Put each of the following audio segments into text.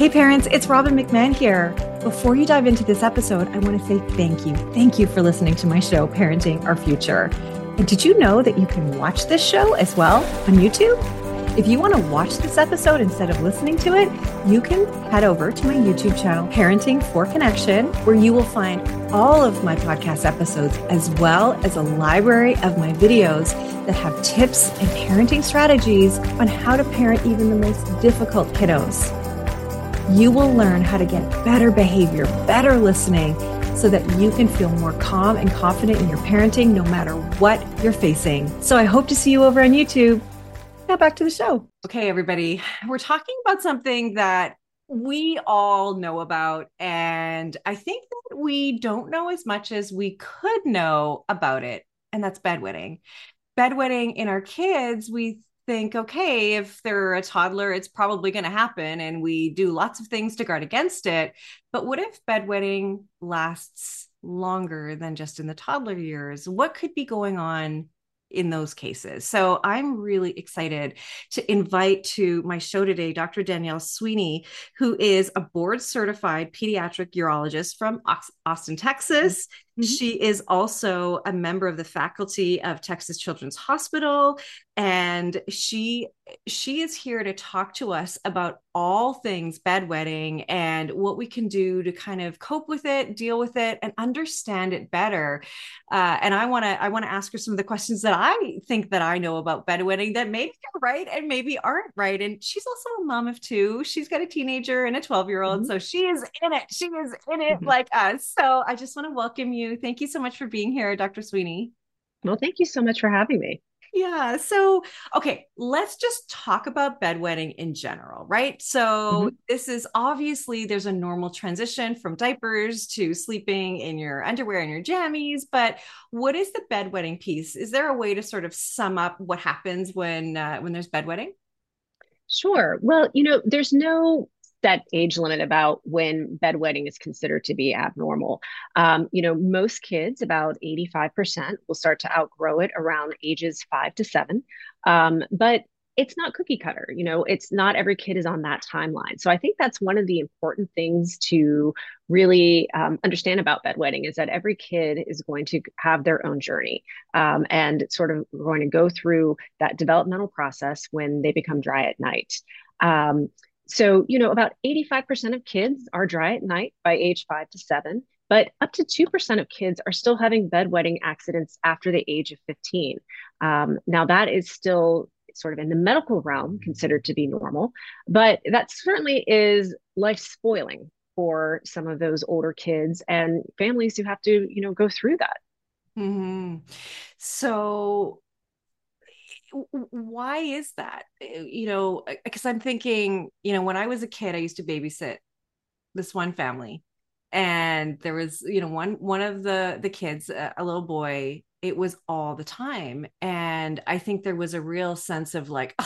Hey parents, it's Robin McMahon here. Before you dive into this episode, I want to say thank you. Thank you for listening to my show, Parenting Our Future. And did you know that you can watch this show as well on YouTube? If you want to watch this episode instead of listening to it, you can head over to my YouTube channel, Parenting for Connection, where you will find all of my podcast episodes as well as a library of my videos that have tips and parenting strategies on how to parent even the most difficult kiddos you will learn how to get better behavior, better listening, so that you can feel more calm and confident in your parenting no matter what you're facing. So I hope to see you over on YouTube. Now back to the show. Okay, everybody, we're talking about something that we all know about, and I think that we don't know as much as we could know about it, and that's bedwetting. Bedwetting in our kids, we think, okay, if they're a toddler, it's probably going to happen. And we do lots of things to guard against it. But what if bedwetting lasts longer than just in the toddler years? What could be going on in those cases. So I'm really excited to invite to my show today Dr. Danielle Sweeney, who is a board certified pediatric urologist from Austin, mm-hmm. Texas. Mm-hmm. She is also a member of the faculty of Texas Children's Hospital and she she is here to talk to us about all things bedwetting and what we can do to kind of cope with it, deal with it, and understand it better. Uh, and I want to I want to ask her some of the questions that I think that I know about bedwetting that maybe are right and maybe aren't right. And she's also a mom of two. She's got a teenager and a 12 year old, mm-hmm. so she is in it. She is in it mm-hmm. like us. So I just want to welcome you. Thank you so much for being here, Dr. Sweeney. Well, thank you so much for having me. Yeah. So, okay, let's just talk about bedwetting in general, right? So, mm-hmm. this is obviously there's a normal transition from diapers to sleeping in your underwear and your jammies, but what is the bedwetting piece? Is there a way to sort of sum up what happens when uh, when there's bedwetting? Sure. Well, you know, there's no set age limit about when bedwetting is considered to be abnormal. Um, you know, most kids, about 85%, will start to outgrow it around ages five to seven. Um, but it's not cookie cutter you know it's not every kid is on that timeline so i think that's one of the important things to really um, understand about bedwetting is that every kid is going to have their own journey um, and sort of going to go through that developmental process when they become dry at night um, so, you know, about 85% of kids are dry at night by age five to seven, but up to 2% of kids are still having bedwetting accidents after the age of 15. Um, now, that is still sort of in the medical realm considered to be normal, but that certainly is life spoiling for some of those older kids and families who have to, you know, go through that. Mm-hmm. So, why is that? Eh, you know, because I'm thinking, you know, when I was a kid, I used to babysit this one family, and there was, you know, one one of the the kids, a, a little boy. It was all the time, and I think there was a real sense of like,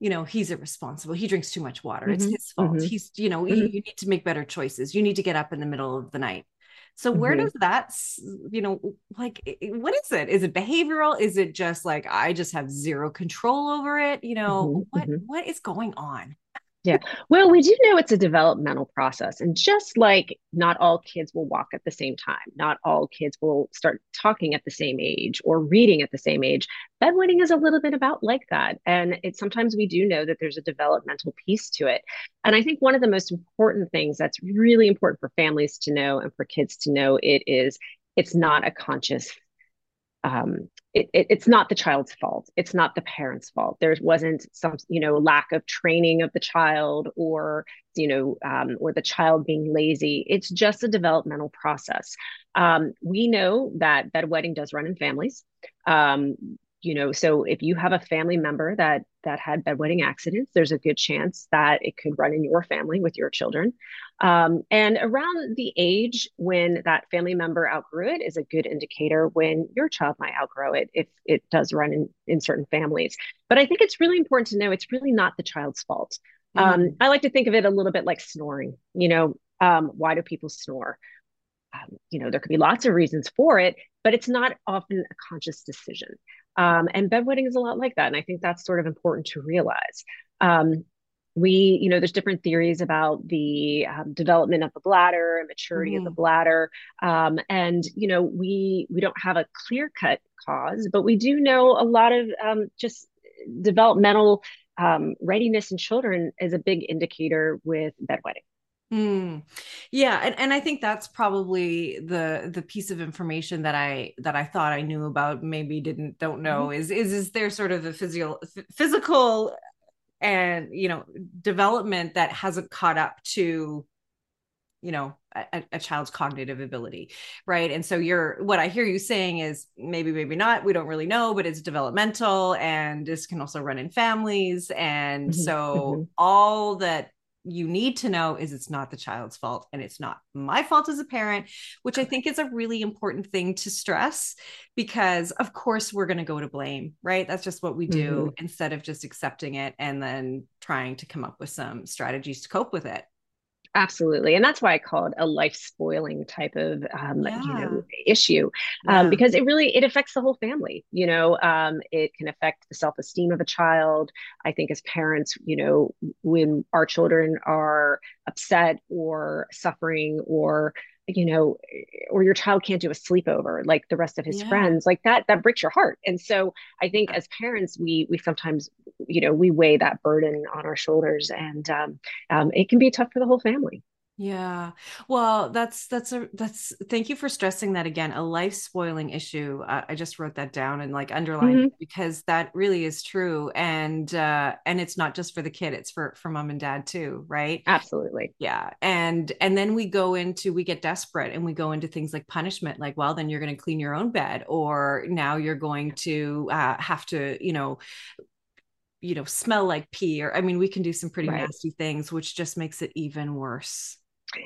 you know, he's irresponsible. He drinks too much water. Mm-hmm. It's his fault. Mm-hmm. He's, you know, mm-hmm. you, you need to make better choices. You need to get up in the middle of the night so where mm-hmm. does that, you know, like what is it? Is it behavioral? Is it just like I just have zero control over it? You know, mm-hmm. what mm-hmm. what is going on? Yeah. Well, we do know it's a developmental process. And just like not all kids will walk at the same time, not all kids will start talking at the same age or reading at the same age, bedwetting is a little bit about like that. And it sometimes we do know that there's a developmental piece to it. And I think one of the most important things that's really important for families to know and for kids to know it is it's not a conscious um, it, it, it's not the child's fault. It's not the parent's fault. There wasn't some, you know, lack of training of the child or, you know, um, or the child being lazy. It's just a developmental process. Um, we know that bedwetting does run in families. You know so if you have a family member that that had bedwetting accidents there's a good chance that it could run in your family with your children. Um, and around the age when that family member outgrew it is a good indicator when your child might outgrow it if it does run in, in certain families. But i think it's really important to know it's really not the child's fault. Mm-hmm. um, i like to think of it a little bit like snoring you know um, why do people snore? Um, you know there could be lots of reasons for it but it's not often a conscious decision um, and bedwetting is a lot like that. And I think that's sort of important to realize. Um, we you know there's different theories about the um, development of the bladder and maturity mm-hmm. of the mm-hmm. bladder um, and you know we we don't have a clear cut cause but we do know a lot of um, just developmental um, readiness in children is a big indicator with bedwetting Mm. Yeah, and, and I think that's probably the the piece of information that I that I thought I knew about, maybe didn't don't know mm-hmm. is is is there sort of a physical physical and you know development that hasn't caught up to you know a, a, child's cognitive ability right and so you're what i hear you saying is maybe maybe not we don't really know but it's developmental and this can also run in families and mm-hmm. so mm-hmm. all that you need to know is it's not the child's fault and it's not my fault as a parent, which I think is a really important thing to stress because, of course, we're going to go to blame, right? That's just what we do mm-hmm. instead of just accepting it and then trying to come up with some strategies to cope with it. Absolutely. And that's why I call it a life spoiling type of um, yeah. you know issue um, because it really it affects the whole family. You know, um, it can affect the self esteem of a child. I think as parents, you know, when our children are upset or suffering or you know or your child can't do a sleepover like the rest of his yeah. friends like that that breaks your heart. And so i think as parents we we sometimes you know we weigh that burden on our shoulders and um, um, it can be tough for the whole family yeah. Well, that's that's a that's thank you for stressing that again. A life spoiling issue. Uh, I just wrote that down and like underlined mm-hmm. because that really is true and uh and it's not just for the kid, it's for for mom and dad too, right? Absolutely. Yeah. And and then we go into we get desperate and we go into things like punishment like well then you're going to clean your own bed or now you're going to uh have to, you know, you know, smell like pee or I mean we can do some pretty right. nasty things which just makes it even worse.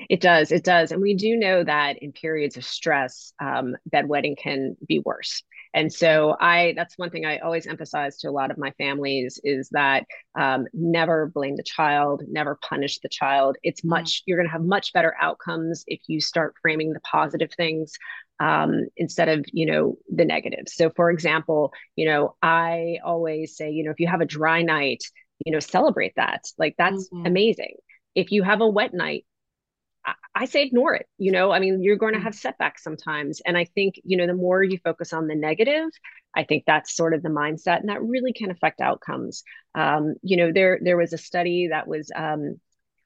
It does. It does. And we do know that in periods of stress, um, bedwetting can be worse. And so I, that's one thing I always emphasize to a lot of my families is that um, never blame the child, never punish the child. It's mm-hmm. much, you're going to have much better outcomes if you start framing the positive things um, instead of, you know, the negatives. So for example, you know, I always say, you know, if you have a dry night, you know, celebrate that. Like that's mm-hmm. amazing. If you have a wet night, I say ignore it. You know, I mean, you're going to mm. have setbacks sometimes. And I think, you know, the more you focus on the negative, I think that's sort of the mindset and that really can affect outcomes. Um, you know, there there was a study that was um,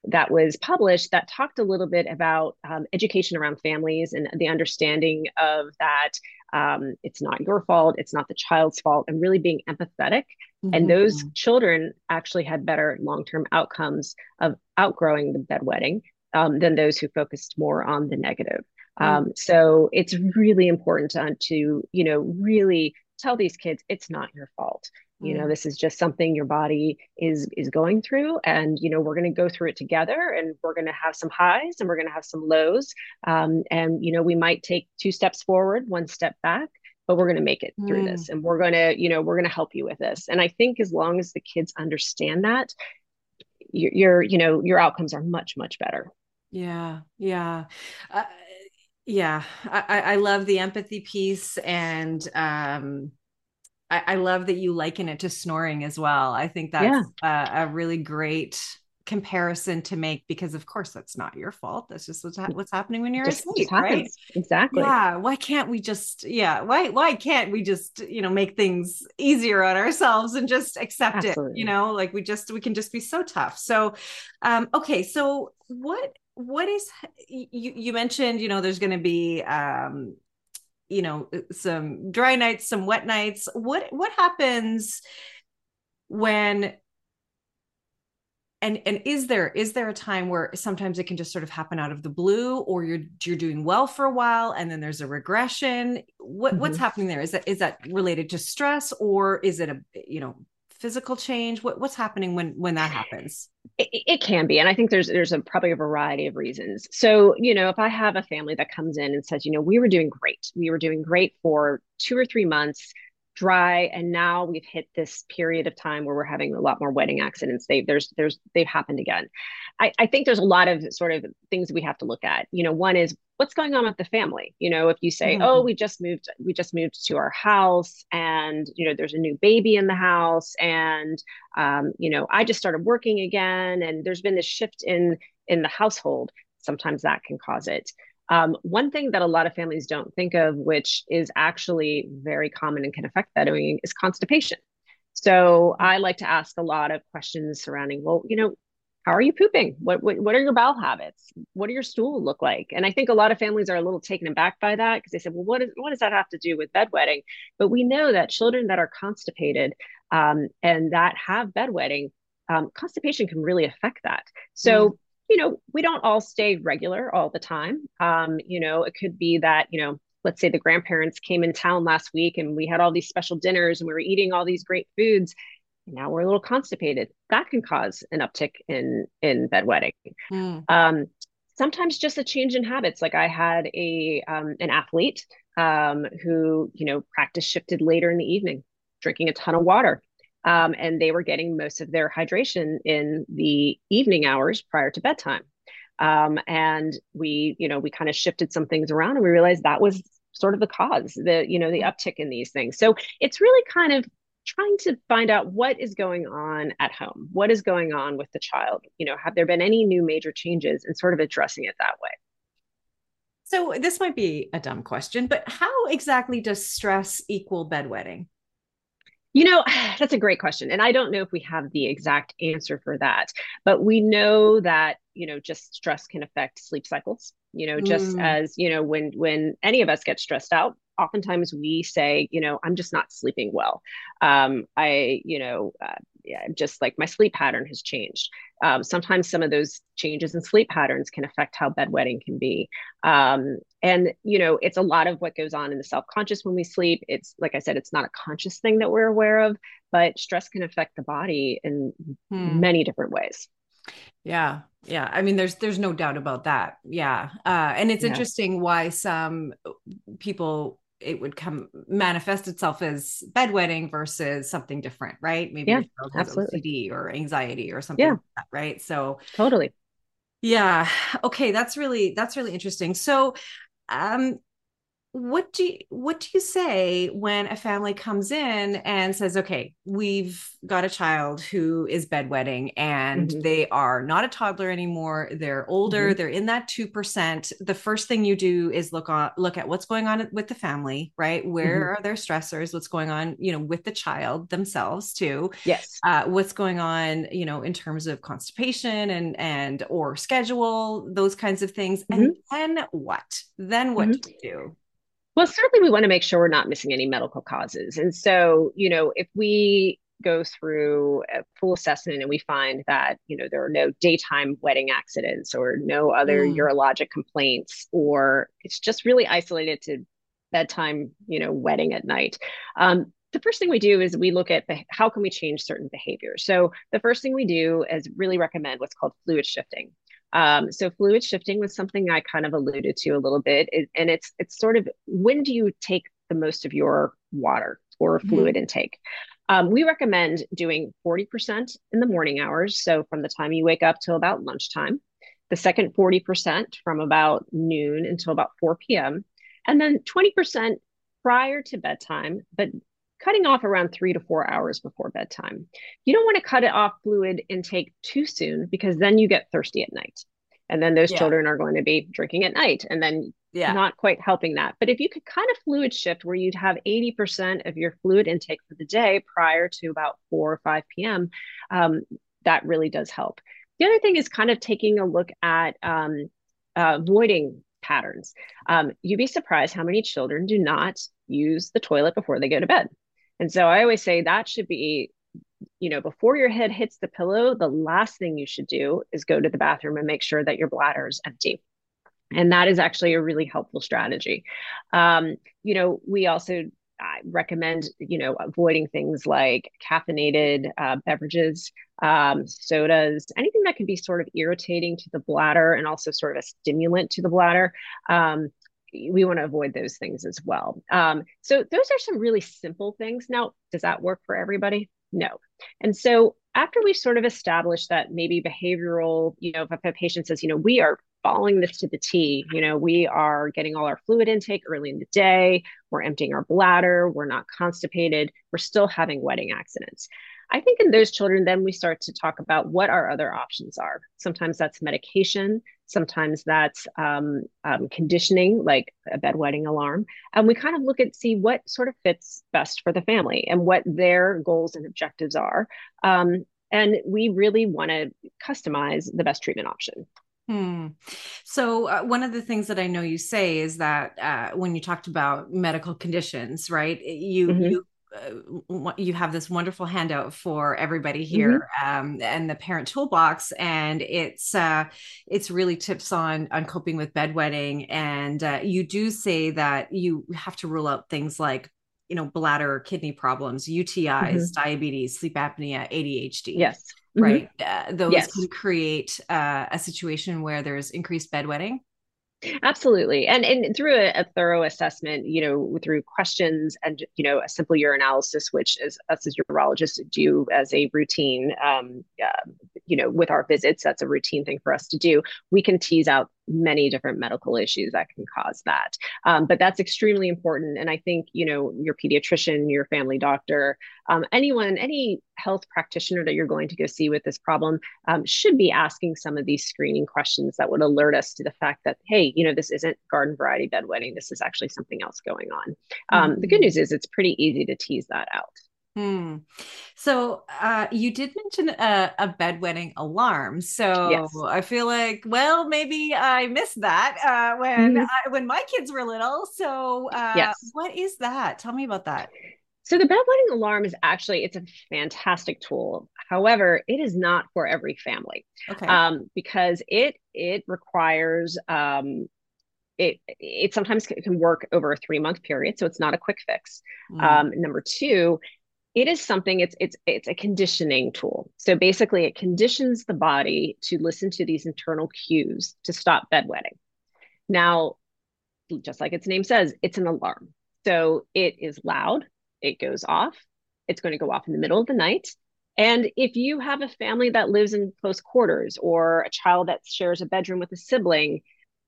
that was published that talked a little bit about um, education around families and the understanding of that um, it's not your fault, it's not the child's fault, and really being empathetic. Mm-hmm. And those children actually had better long term outcomes of outgrowing the bedwetting um, than those who focused more on the negative. Mm. Um, so it's really important to, to, you know, really tell these kids it's not your fault. You know, mm. this is just something your body is is going through, and you know we're going to go through it together, and we're going to have some highs and we're going to have some lows, um, and you know we might take two steps forward, one step back, but we're going to make it through mm. this and we're going to you know we're going to help you with this and i think as long as the kids understand that your, your you know your outcomes are much much better yeah, yeah. Uh, yeah, I, I love the empathy piece and um I, I love that you liken it to snoring as well. I think that's yeah. a, a really great comparison to make because of course that's not your fault that's just what's, ha- what's happening when you're just, asleep right exactly yeah why can't we just yeah why why can't we just you know make things easier on ourselves and just accept Absolutely. it you know like we just we can just be so tough so um okay so what what is you you mentioned you know there's going to be um you know some dry nights some wet nights. What what happens when and and is there is there a time where sometimes it can just sort of happen out of the blue or you're you're doing well for a while and then there's a regression? What mm-hmm. what's happening there? Is that is that related to stress or is it a you know physical change? What, what's happening when when that happens? It, it, can be and i think there's there's a probably a variety of reasons. So you know if i have a family that comes in and says you know we were doing great. We were doing great for two or three months dry and now we've hit this period of time where we're having a lot more wetting accidents. They there's there's they've happened again. I, I think there's a lot of sort of things we have to look at. You know one is what's going on with the family? You know if you say mm-hmm. oh we just moved we just moved to our house and you know there's a new baby in the house and um, you know i just started working again and there's been this shift in in the household sometimes that can cause it um, one thing that a lot of families don't think of, which is actually very common and can affect bedwetting, is constipation. So I like to ask a lot of questions surrounding, well, you know, how are you pooping? What, what, what are your bowel habits? What do your stool look like? And I think a lot of families are a little taken aback by that because they said, well, what, is, what does that have to do with bedwetting? But we know that children that are constipated um, and that have bedwetting, um, constipation can really affect that. So mm you know, we don't all stay regular all the time. Um, you know, it could be that, you know, let's say the grandparents came in town last week and we had all these special dinners and we were eating all these great foods. And now we're a little constipated. That can cause an uptick in in bedwetting. Mm. Um, sometimes just a change in habits. Like I had a um, an athlete um, who, you know, practice shifted later in the evening, drinking a ton of water. Um, and they were getting most of their hydration in the evening hours prior to bedtime. Um, and we, you know, we kind of shifted some things around and we realized that was sort of the cause, the, you know, the uptick in these things. So it's really kind of trying to find out what is going on at home, what is going on with the child. You know, have there been any new major changes and sort of addressing it that way. So this might be a dumb question, but how exactly does stress equal bedwetting? You know, that's a great question. And I don't know if we have the exact answer for that, but we know that, you know, just stress can affect sleep cycles. You know, just mm. as, you know, when when any of us get stressed out, oftentimes we say, you know, I'm just not sleeping well. Um, I, you know, uh, yeah, just like my sleep pattern has changed. Um, sometimes some of those changes in sleep patterns can affect how bedwetting can be. Um, and, you know, it's a lot of what goes on in the self conscious when we sleep. It's like I said, it's not a conscious thing that we're aware of, but stress can affect the body in hmm. many different ways. Yeah. Yeah. I mean, there's, there's no doubt about that. Yeah. Uh, and it's yeah. interesting why some people it would come manifest itself as bedwetting versus something different, right? Maybe yeah, absolutely. OCD or anxiety or something, yeah. Like that, right? So totally. Yeah. Okay, that's really that's really interesting. So, um, what do you, what do you say when a family comes in and says okay we've got a child who is bedwetting and mm-hmm. they are not a toddler anymore they're older mm-hmm. they're in that 2% the first thing you do is look on look at what's going on with the family right where mm-hmm. are their stressors what's going on you know with the child themselves too yes uh, what's going on you know in terms of constipation and and or schedule those kinds of things and mm-hmm. then what then what mm-hmm. do you do well, certainly we want to make sure we're not missing any medical causes. And so, you know, if we go through a full assessment and we find that, you know, there are no daytime wetting accidents or no other mm. urologic complaints, or it's just really isolated to bedtime, you know, wetting at night. Um, the first thing we do is we look at how can we change certain behaviors. So the first thing we do is really recommend what's called fluid shifting. Um, so fluid shifting was something I kind of alluded to a little bit, it, and it's it's sort of when do you take the most of your water or mm-hmm. fluid intake? Um, we recommend doing 40% in the morning hours, so from the time you wake up till about lunchtime. The second 40% from about noon until about 4 p.m. And then 20% prior to bedtime, but cutting off around three to four hours before bedtime. You don't want to cut it off fluid intake too soon because then you get thirsty at night. And then those yeah. children are going to be drinking at night and then yeah. not quite helping that. But if you could kind of fluid shift where you'd have 80% of your fluid intake for the day prior to about 4 or 5 p.m., um, that really does help. The other thing is kind of taking a look at um, uh, voiding patterns. Um, you'd be surprised how many children do not use the toilet before they go to bed. And so I always say that should be, you know, before your head hits the pillow, the last thing you should do is go to the bathroom and make sure that your bladder is empty. And that is actually a really helpful strategy. Um, you know, we also I recommend, you know, avoiding things like caffeinated uh, beverages, um, sodas, anything that can be sort of irritating to the bladder and also sort of a stimulant to the bladder. Um, we want to avoid those things as well. Um, so those are some really simple things. Now, does that work for everybody? No. And so after we've sort of established that maybe behavioral, you know, if a patient says, you know, we are following this to the T, you know, we are getting all our fluid intake early in the day, we're emptying our bladder, we're not constipated, we're still having wetting accidents. I think in those children, then we start to talk about what our other options are. Sometimes that's medication, sometimes that's um, um, conditioning, like a bedwetting alarm. And we kind of look at see what sort of fits best for the family and what their goals and objectives are. Um, and we really want to customize the best treatment option. Hmm. So, uh, one of the things that I know you say is that uh, when you talked about medical conditions, right, you mm-hmm. you you have this wonderful handout for everybody here mm-hmm. um, and the parent toolbox and it's uh, it's really tips on on coping with bedwetting and uh, you do say that you have to rule out things like you know bladder or kidney problems utis mm-hmm. diabetes sleep apnea adhd yes mm-hmm. right uh, those yes. can create uh, a situation where there's increased bedwetting Absolutely. And and through a, a, thorough assessment, you know, through questions and you know, a simple urinalysis, which is us as urologists do as a routine um, uh, you know, with our visits, that's a routine thing for us to do. We can tease out many different medical issues that can cause that. Um, but that's extremely important. And I think, you know, your pediatrician, your family doctor, um, anyone, any health practitioner that you're going to go see with this problem um, should be asking some of these screening questions that would alert us to the fact that, hey, you know, this isn't garden variety bedwetting. This is actually something else going on. Mm-hmm. The good news is it's pretty easy to tease that out. Hmm. So uh, you did mention a, a bedwetting alarm. So yes. I feel like, well, maybe I missed that uh, when mm-hmm. I, when my kids were little. So uh, yes. what is that? Tell me about that. So the bedwetting alarm is actually it's a fantastic tool. However, it is not for every family. Okay. Um, because it it requires um, it it sometimes can work over a three month period, so it's not a quick fix. Mm. Um, number two, it is something it's it's it's a conditioning tool so basically it conditions the body to listen to these internal cues to stop bedwetting now just like its name says it's an alarm so it is loud it goes off it's going to go off in the middle of the night and if you have a family that lives in close quarters or a child that shares a bedroom with a sibling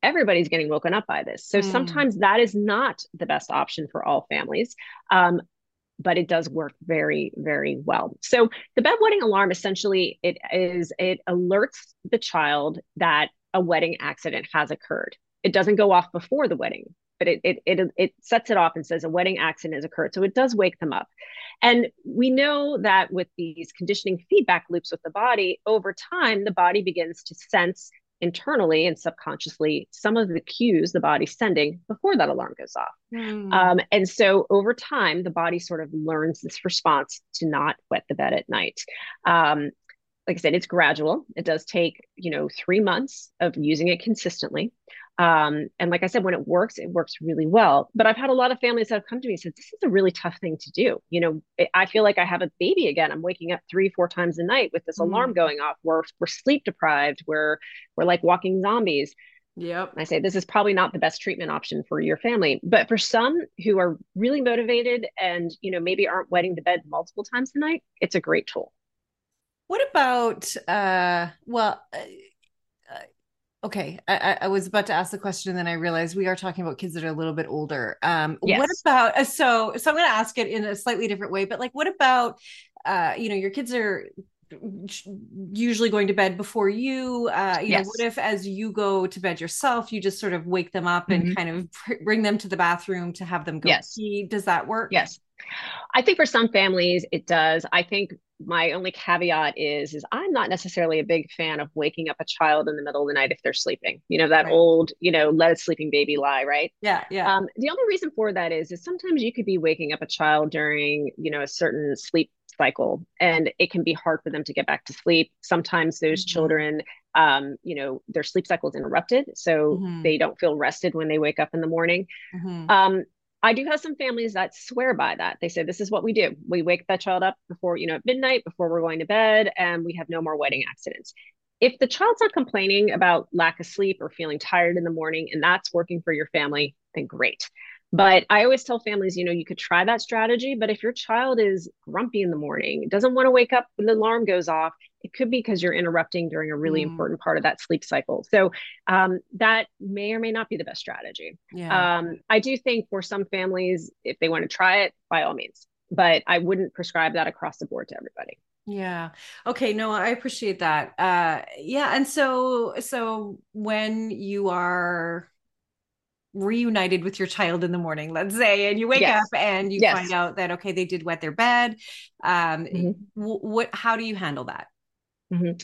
everybody's getting woken up by this. So mm. sometimes that is not the best option for all families. Um, but it does work very very well. So the bedwetting alarm essentially it is it alerts the child that a wetting accident has occurred. It doesn't go off before the wetting but it, it it it sets it off and says a wetting accident has occurred. So it does wake them up. And we know that with these conditioning feedback loops with the body over time the body begins to sense internally and subconsciously some of the cues the body's sending before that alarm goes off. Mm. Um, and so over time, the body sort of learns this response to not wet the bed at night. Um, like I said, it's gradual. It does take, you know, three months of using it consistently. Um, and like I said, when it works, it works really well. But I've had a lot of families that have come to me and said, this is a really tough thing to do. You know, I feel like I have a baby again. I'm waking up three, four times a night with this mm. alarm going off. We're, we're sleep deprived. We're, we're like walking zombies. Yep. I say this is probably not the best treatment option for your family, but for some who are really motivated and, you know, maybe aren't wetting the bed multiple times a night, it's a great tool. What about, uh, well, uh, Okay, I, I, was about to ask the question, and then I realized we are talking about kids that are a little bit older. Um, yes. What about uh, so? So I'm going to ask it in a slightly different way, but like, what about, uh, you know, your kids are usually going to bed before you. Uh, you yes. know, what if as you go to bed yourself, you just sort of wake them up mm-hmm. and kind of bring them to the bathroom to have them go yes. pee? Does that work? Yes. I think for some families it does. I think my only caveat is is I'm not necessarily a big fan of waking up a child in the middle of the night if they're sleeping. You know that right. old, you know, let a sleeping baby lie, right? Yeah, yeah. Um, the only reason for that is is sometimes you could be waking up a child during, you know, a certain sleep cycle and it can be hard for them to get back to sleep. Sometimes those mm-hmm. children um, you know, their sleep cycle is interrupted, so mm-hmm. they don't feel rested when they wake up in the morning. Mm-hmm. Um, I do have some families that swear by that. They say this is what we do. We wake that child up before, you know, at midnight before we're going to bed, and we have no more wetting accidents. If the child's not complaining about lack of sleep or feeling tired in the morning and that's working for your family, then great. But I always tell families, you know, you could try that strategy, but if your child is grumpy in the morning, doesn't want to wake up when the alarm goes off, it could be because you're interrupting during a really mm. important part of that sleep cycle. So um, that may or may not be the best strategy. Yeah. Um, I do think for some families, if they want to try it, by all means, but I wouldn't prescribe that across the board to everybody. Yeah. Okay. No, I appreciate that. Uh, yeah. And so, so when you are reunited with your child in the morning, let's say, and you wake yes. up and you yes. find out that okay, they did wet their bed. Um, mm-hmm. w- what? How do you handle that? Mm-hmm.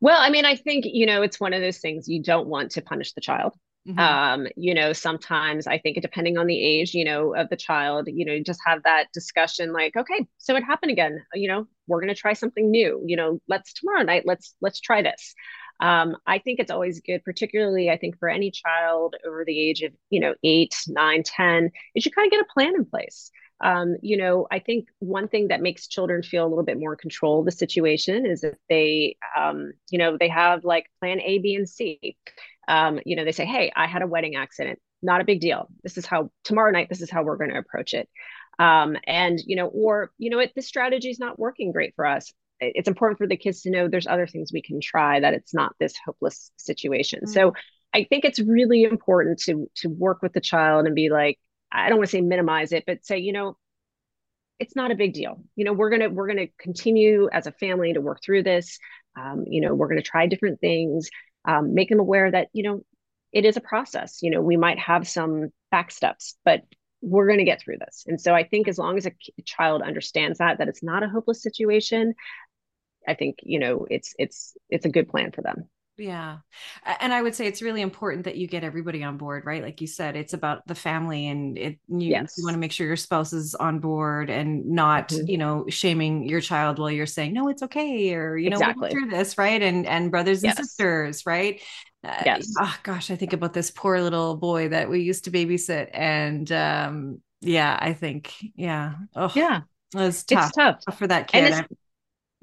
Well, I mean, I think you know it's one of those things you don't want to punish the child. Mm-hmm. Um, you know, sometimes I think depending on the age, you know, of the child, you know, just have that discussion like, okay, so it happened again. You know, we're going to try something new. You know, let's tomorrow night. Let's let's try this um, I think it's always good, particularly I think for any child over the age of, you know, eight, nine ten 10, is you kind of get a plan in place. Um, you know, I think one thing that makes children feel a little bit more control of the situation is if they, um, you know, they have like plan A, B, and C. Um, you know, they say, hey, I had a wetting accident. Not a big deal. This is how tomorrow night, this is how we're going to approach it. Um, and, you know, or, you know, what, this strategy is not working great for us it's important for the kids to know there's other things we can try that it's not this hopeless situation. Mm-hmm. so i think it's really important to to work with the child and be like i don't want to say minimize it but say you know it's not a big deal. You know we're gonna we're gonna continue as a family to work through this. Um, you know we're gonna try different things. Um, make them aware that you know it is a process. You know we might have some back steps but we're going to get through this. And so i think as long as a child understands that that it's not a hopeless situation I think you know it's it's it's a good plan for them. Yeah. And I would say it's really important that you get everybody on board, right? Like you said, it's about the family and it you, yes. you want to make sure your spouse is on board and not, mm-hmm. you know, shaming your child while you're saying, no, it's okay. Or, you know, exactly. through this, right. And and brothers and yes. sisters, right? Uh, yes. oh gosh, I think about this poor little boy that we used to babysit. And um, yeah, I think, yeah. Oh, yeah. It was tough, it's tough for that kid.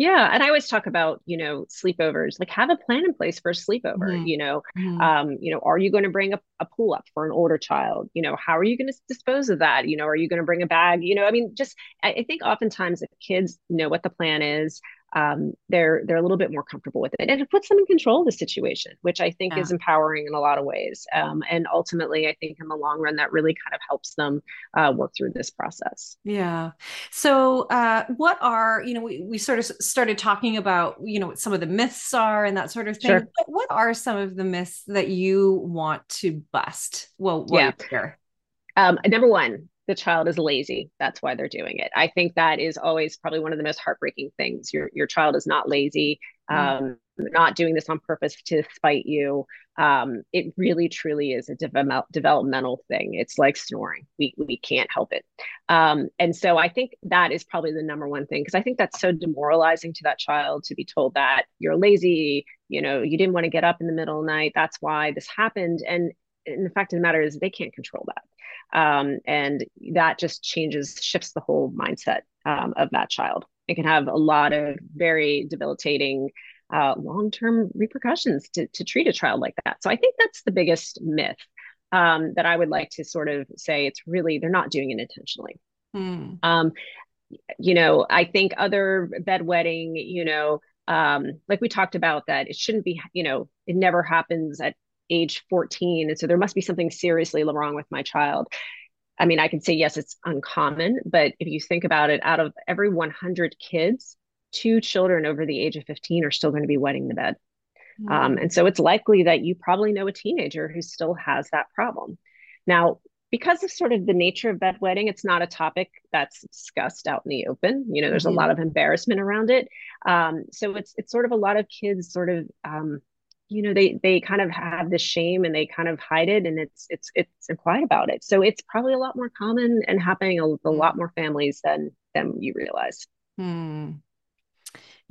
Yeah. And I always talk about, you know, sleepovers, like have a plan in place for a sleepover, mm-hmm. you know, mm-hmm. um, you know, are you going to bring a, a pull up for an older child? You know, how are you going to dispose of that? You know, are you going to bring a bag? You know, I mean, just, I, I think oftentimes if kids know what the plan is, um, they're they're a little bit more comfortable with it, and it puts them in control of the situation, which I think yeah. is empowering in a lot of ways. Um, and ultimately, I think in the long run, that really kind of helps them uh, work through this process. Yeah. So, uh, what are you know we we sort of started talking about you know what some of the myths are and that sort of thing. Sure. What are some of the myths that you want to bust? Well, yeah. Um, number one, the child is lazy. That's why they're doing it. I think that is always probably one of the most heartbreaking things. Your your child is not lazy. Mm-hmm. Um, not doing this on purpose to spite you. Um, it really truly is a de- developmental thing. It's like snoring. We we can't help it. Um, and so I think that is probably the number one thing because I think that's so demoralizing to that child to be told that you're lazy. You know, you didn't want to get up in the middle of the night. That's why this happened. And and the fact of the matter is they can't control that. Um, and that just changes shifts the whole mindset um, of that child. It can have a lot of very debilitating uh, long-term repercussions to, to treat a child like that. So i think that's the biggest myth um, that i would like to sort of say it's really they're not doing it intentionally. Um, you know i think other bedwetting you know um, like we talked about that it shouldn't be you know it never happens at age 14 and so there must be something seriously wrong with my child i mean i can say yes it's uncommon but if you think about it out of every 100 kids two children over the age of 15 are still going to be wetting the bed mm-hmm. um, and so it's likely that you probably know a teenager who still has that problem now because of sort of the nature of bedwetting, it's not a topic that's discussed out in the open. You know, there's mm-hmm. a lot of embarrassment around it. Um, so it's it's sort of a lot of kids sort of um, you know they they kind of have this shame and they kind of hide it and it's it's it's quiet about it. So it's probably a lot more common and happening a, a hmm. lot more families than than you realize. Hmm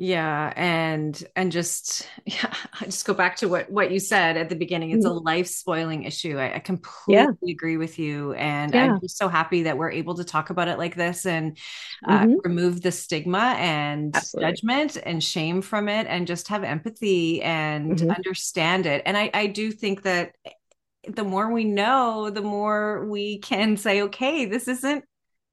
yeah and and just yeah i just go back to what what you said at the beginning it's mm-hmm. a life spoiling issue i, I completely yeah. agree with you and yeah. i'm just so happy that we're able to talk about it like this and uh, mm-hmm. remove the stigma and Absolutely. judgment and shame from it and just have empathy and mm-hmm. understand it and i i do think that the more we know, the more we can say, okay, this isn't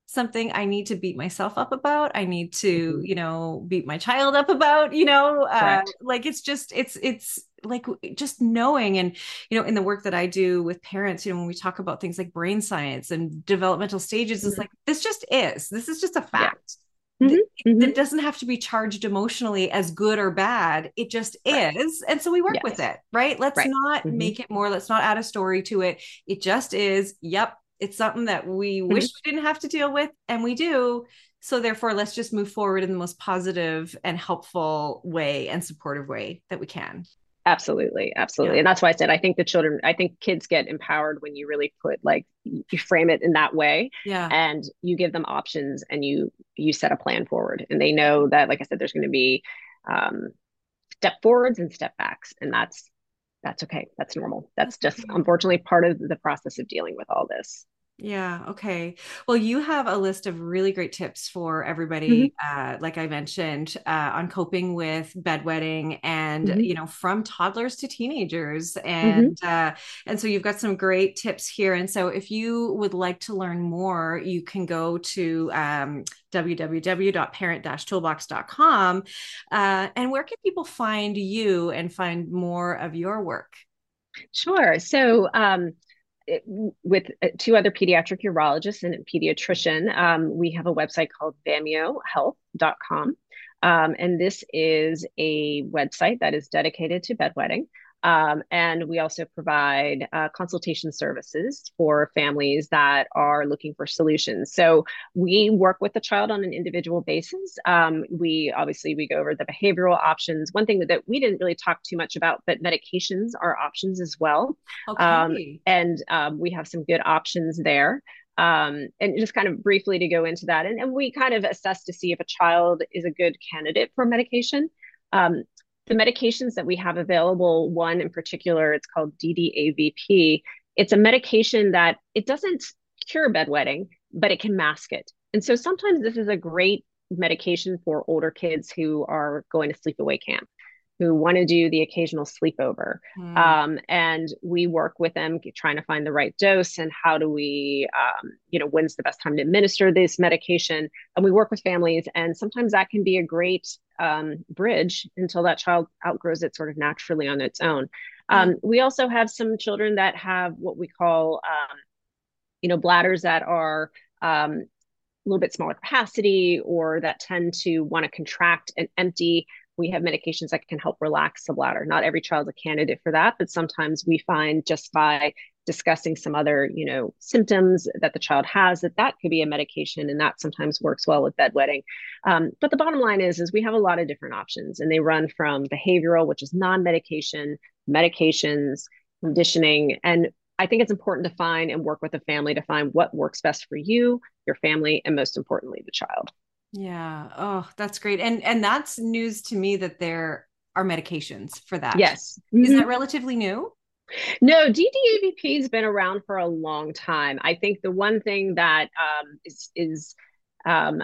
something I need to beat myself up about. I need to, mm-hmm. you know, beat my child up about, you know, uh, like it's just, it's, it's like just knowing. And, you know, in the work that I do with parents, you know, when we talk about things like brain science and developmental stages, mm-hmm. it's like, this just is, this is just a fact. Yeah. Mm-hmm. It, mm-hmm. doesn't have to be charged emotionally as good or bad. It just right. is. And so we work yes. with it, right? Let's right. not mm-hmm. make it more, let's not add a story to it. It just is. Yep it's something that we mm-hmm. wish we didn't have to deal with and we do. So therefore let's just move forward in the most positive and helpful way and supportive way that we can. Absolutely absolutely. Yeah. and that's why i said i think the children i think kids get empowered when you really put like you frame it in that way. Yeah. And you give them options and you you set a plan forward. And they know that like i said there's going to be um, step forwards and step backs. And that's that's okay. That's normal. That's just unfortunately part of the process of dealing with all this. Yeah. Okay. Well, you have a list of really great tips for everybody, mm-hmm. uh, like I mentioned, uh, on coping with bedwetting and, mm-hmm. you know, from toddlers to teenagers. Mm-hmm. And, mm-hmm. uh, and so you've got some great tips here. And so if you would like to learn more, you can go to um, www.parent-toolbox.com. Uh, and where can people find you and find more of your work? Sure. So, um, with uh, two other pediatric urologists and a pediatrician, um, we have a website called vamiohealth.com. Um, and this is a website that is dedicated to bedwetting. Um, and we also provide uh, consultation services for families that are looking for solutions. So we work with the child on an individual basis. Um, we obviously we go over the behavioral options. One thing that we didn't really talk too much about, but medications are options as well. Okay. Um, and um, we have some good options there. Um, and just kind of briefly to go into that, and, and we kind of assess to see if a child is a good candidate for medication. Um, the medications that we have available, one in particular, it's called DDAVP. It's a medication that it doesn't cure bedwetting, but it can mask it. And so sometimes this is a great medication for older kids who are going to sleepaway camp who want to do the occasional sleepover. Mm. Um, and we work with them trying to find the right dose and how do we, um, you know, when's the best time to administer this medication. And we work with families, and sometimes that can be a great um, bridge until that child outgrows it sort of naturally on its own. Mm. We also have some children that have what we call, um, you know, bladders that are um, a little bit smaller capacity or that tend to want to contract and empty we have medications that can help relax the bladder. Not every child's a candidate for that, but sometimes we find just by discussing some other, you know, symptoms that the child has that that could be a medication, and that sometimes works well with bedwetting. Um, but the bottom line is, is we have a lot of different options, and they run from behavioral, which is non-medication, medications, conditioning, and I think it's important to find and work with a family to find what works best for you, your family, and most importantly, the child. Yeah. Oh, that's great. And and that's news to me that there are medications for that. Yes. Mm-hmm. Is that relatively new? No, DDAVP has been around for a long time. I think the one thing that um, is is um,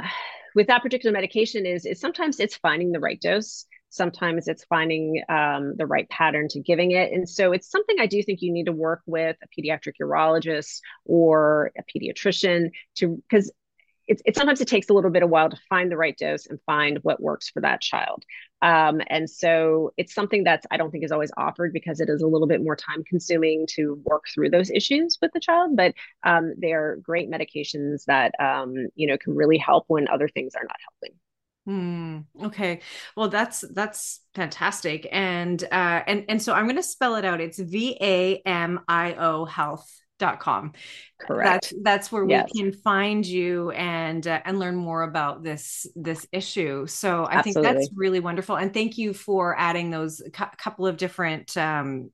with that particular medication is is sometimes it's finding the right dose. Sometimes it's finding um, the right pattern to giving it. And so it's something I do think you need to work with a pediatric urologist or a pediatrician to, because it, it, sometimes it takes a little bit of while to find the right dose and find what works for that child. Um, and so it's something that's I don't think is always offered because it is a little bit more time consuming to work through those issues with the child. But um, they are great medications that um, you know can really help when other things are not helping. Hmm. Okay. Well, that's that's fantastic, and uh, and and so I'm going to spell it out. It's V A M I O Health dot com correct that's that's where yes. we can find you and uh, and learn more about this this issue so i Absolutely. think that's really wonderful and thank you for adding those cu- couple of different um,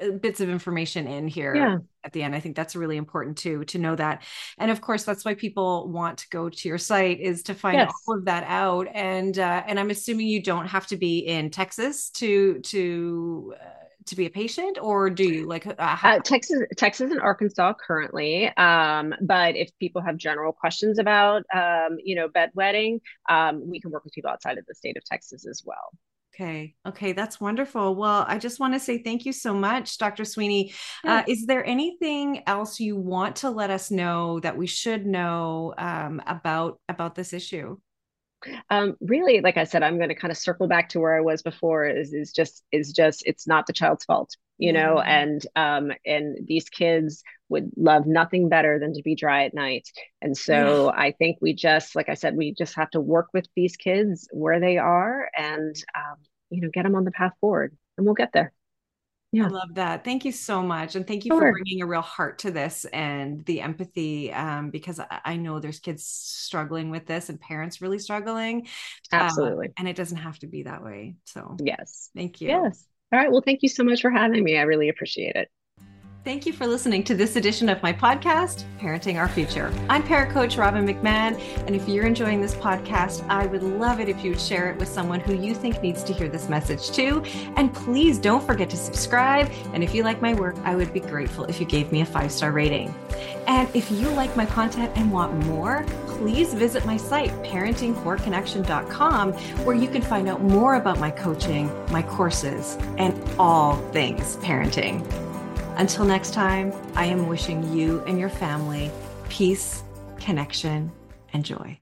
uh, bits of information in here yeah. at the end i think that's really important too to know that and of course that's why people want to go to your site is to find yes. all of that out and uh, and i'm assuming you don't have to be in texas to to uh, to be a patient or do you like uh, uh, texas texas and arkansas currently um, but if people have general questions about um, you know bedwetting um, we can work with people outside of the state of texas as well Okay. Okay. That's wonderful. Well, I just want to say thank you so much, Dr. Sweeney. Uh, is there anything else you want to let us know that we should know um, about about this issue? Um, really, like I said, I'm going to kind of circle back to where I was before. Is is just is just it's not the child's fault, you know. Mm-hmm. And um, and these kids would love nothing better than to be dry at night. And so yeah. I think we just, like I said, we just have to work with these kids where they are and um, you know get them on the path forward, and we'll get there. Yeah. I love that. Thank you so much. And thank you sure. for bringing a real heart to this and the empathy um, because I, I, know there's kids struggling with this and parents really struggling. Uh, Absolutely. and it doesn't have to be that way. So, yes. Thank you. Yes. All right. Well, thank you so much for having me. I really appreciate it. Thank you for listening to this edition of my podcast, Parenting Our Future. I'm parent coach Robin McMahon, and if you're enjoying this podcast, I would love it if you would share it with someone who you think needs to hear this message too. And please don't forget to subscribe. And if you like my work, I would be grateful if you gave me a five star rating. And if you like my content and want more, please visit my site, parentingcoreconnection.com, where you can find out more about my coaching, my courses, and all things parenting. Until next time, I am wishing you and your family peace, connection, and joy.